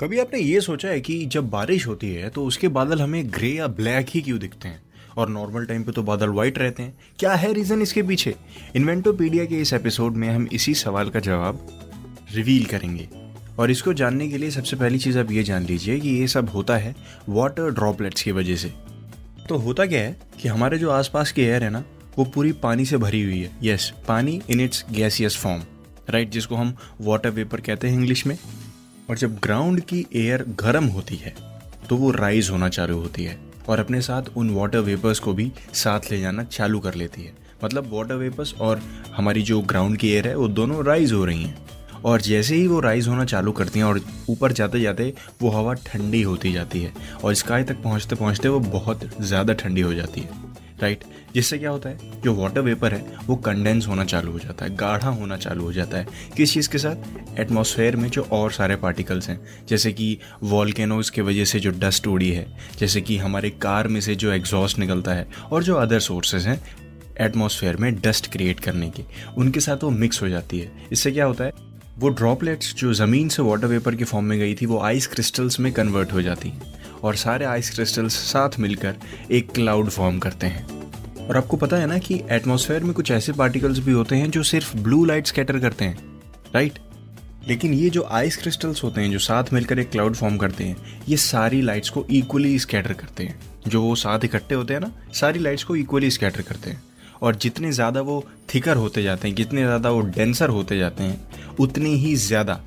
कभी आपने ये सोचा है कि जब बारिश होती है तो उसके बादल हमें ग्रे या ब्लैक ही क्यों दिखते हैं? और नॉर्मल टाइम पे तो बादल व्हाइट रहते हैं। क्या है रीजन इसके पीछे? इन्वेंटोपीडिया के इस एपिसोड में हम इसी सवाल का जवाब रिवील करेंगे। और इसको जानने के लिए सबसे पहली चीज़ आप ये जान लीजिए कि ये सब होता है वाटर ड्रॉपलेट्स की वजह से। तो होता क्या है कि हमारे जो आसपास की एयर है ना, वो पूरी पानी से भरी हुई है। यस पानी in its gaseous form right जिसको हम वाटर वेपर कहते हैं इंग्लिश में। और जब ग्राउंड की एयर गर्म होती है तो वो राइज होना चालू होती है और अपने साथ उन वाटर वेपर्स को भी साथ ले जाना चालू कर लेती है। मतलब वाटर वेपर्स और हमारी जो ग्राउंड की एयर है, वो दोनों राइज हो रही हैं। और जैसे ही वो राइज होना चालू करती हैं और ऊपर जाते जाते वो हवा ठंडी होती जाती है और स्काई तक पहुँचते पहुँचते वो बहुत ज़्यादा ठंडी हो जाती है। राइट जिससे क्या होता है? जो वाटर वेपर है, वो कंडेंस होना चालू हो जाता है, गाढ़ा होना चालू हो जाता है। किस चीज़ के साथ? एटमॉस्फेयर में जो और सारे पार्टिकल्स हैं, जैसे कि वॉल्केनोज के वजह से जो डस्ट उड़ी है, जैसे कि हमारे कार में से जो एग्जॉस्ट निकलता है, और जो अदर सोर्सेज हैं एटमॉस्फेयर में डस्ट क्रिएट करने के, उनके साथ वो मिक्स हो जाती है। इससे क्या होता है? वो ड्रॉपलेट्स जो ज़मीन से वाटर वेपर के फॉर्म में गई थी, वो आइस क्रिस्टल्स में कन्वर्ट हो जाती और सारे आइस क्रिस्टल्स साथ मिलकर एक क्लाउड फॉर्म करते हैं। और आपको पता है ना कि एटमॉस्फेयर में कुछ ऐसे पार्टिकल्स भी होते हैं जो सिर्फ़ ब्लू लाइट स्कैटर करते हैं राइट लेकिन ये जो आइस क्रिस्टल्स होते हैं, जो साथ मिलकर एक क्लाउड फॉर्म करते हैं, ये सारी लाइट्स को इक्वली स्कैटर करते हैं। जो वो साथ इकट्ठे होते हैं ना, सारी लाइट्स को इक्वली स्कैटर करते हैं। और जितने ज़्यादा वो थिकर होते जाते हैं, जितने ज़्यादा वो डेंसर होते जाते हैं, उतनी ही ज़्यादा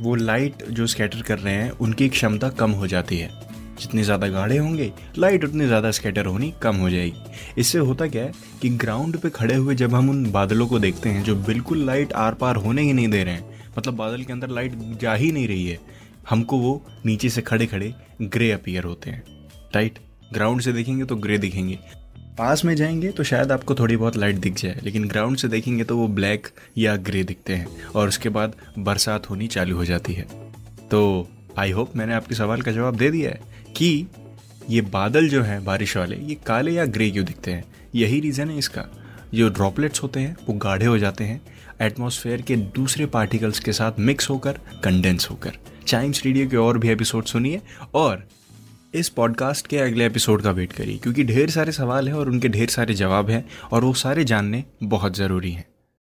वो लाइट जो स्कैटर कर रहे हैं, उनकी क्षमता कम हो जाती है। जितने ज़्यादा गाढ़े होंगे लाइट उतनी ज़्यादा स्कैटर होनी कम हो जाएगी। इससे होता क्या है कि ग्राउंड पे खड़े हुए जब हम उन बादलों को देखते हैं, जो बिल्कुल लाइट आर पार होने ही नहीं दे रहे हैं मतलब बादल के अंदर लाइट जा ही नहीं रही है, हमको वो नीचे से खड़े खड़े ग्रे अपियर होते हैं राइट ग्राउंड से देखेंगे तो ग्रे दिखेंगे। पास में जाएँगे तो शायद आपको थोड़ी बहुत लाइट दिख जाए, लेकिन ग्राउंड से देखेंगे तो वो ब्लैक या ग्रे दिखते हैं, और उसके बाद बरसात होनी चालू हो जाती है। तो आई होप मैंने आपके सवाल का जवाब दे दिया है कि ये बादल जो हैं, बारिश वाले, ये काले या ग्रे क्यों दिखते हैं? यही रीज़न है इसका। जो ड्रॉपलेट्स होते हैं, वो गाढ़े हो जाते हैं। एटमॉस्फेयर के दूसरे पार्टिकल्स के साथ मिक्स होकर कंडेंस होकर। चाइम्स रेडियो के और भी एपिसोड सुनिए और इस पॉडकास्ट के अगले एपिसोड का वेट करिए, क्योंकि ढेर सारे सवाल हैं और उनके ढेर सारे जवाब हैं और वो सारे जानने बहुत ज़रूरी हैं।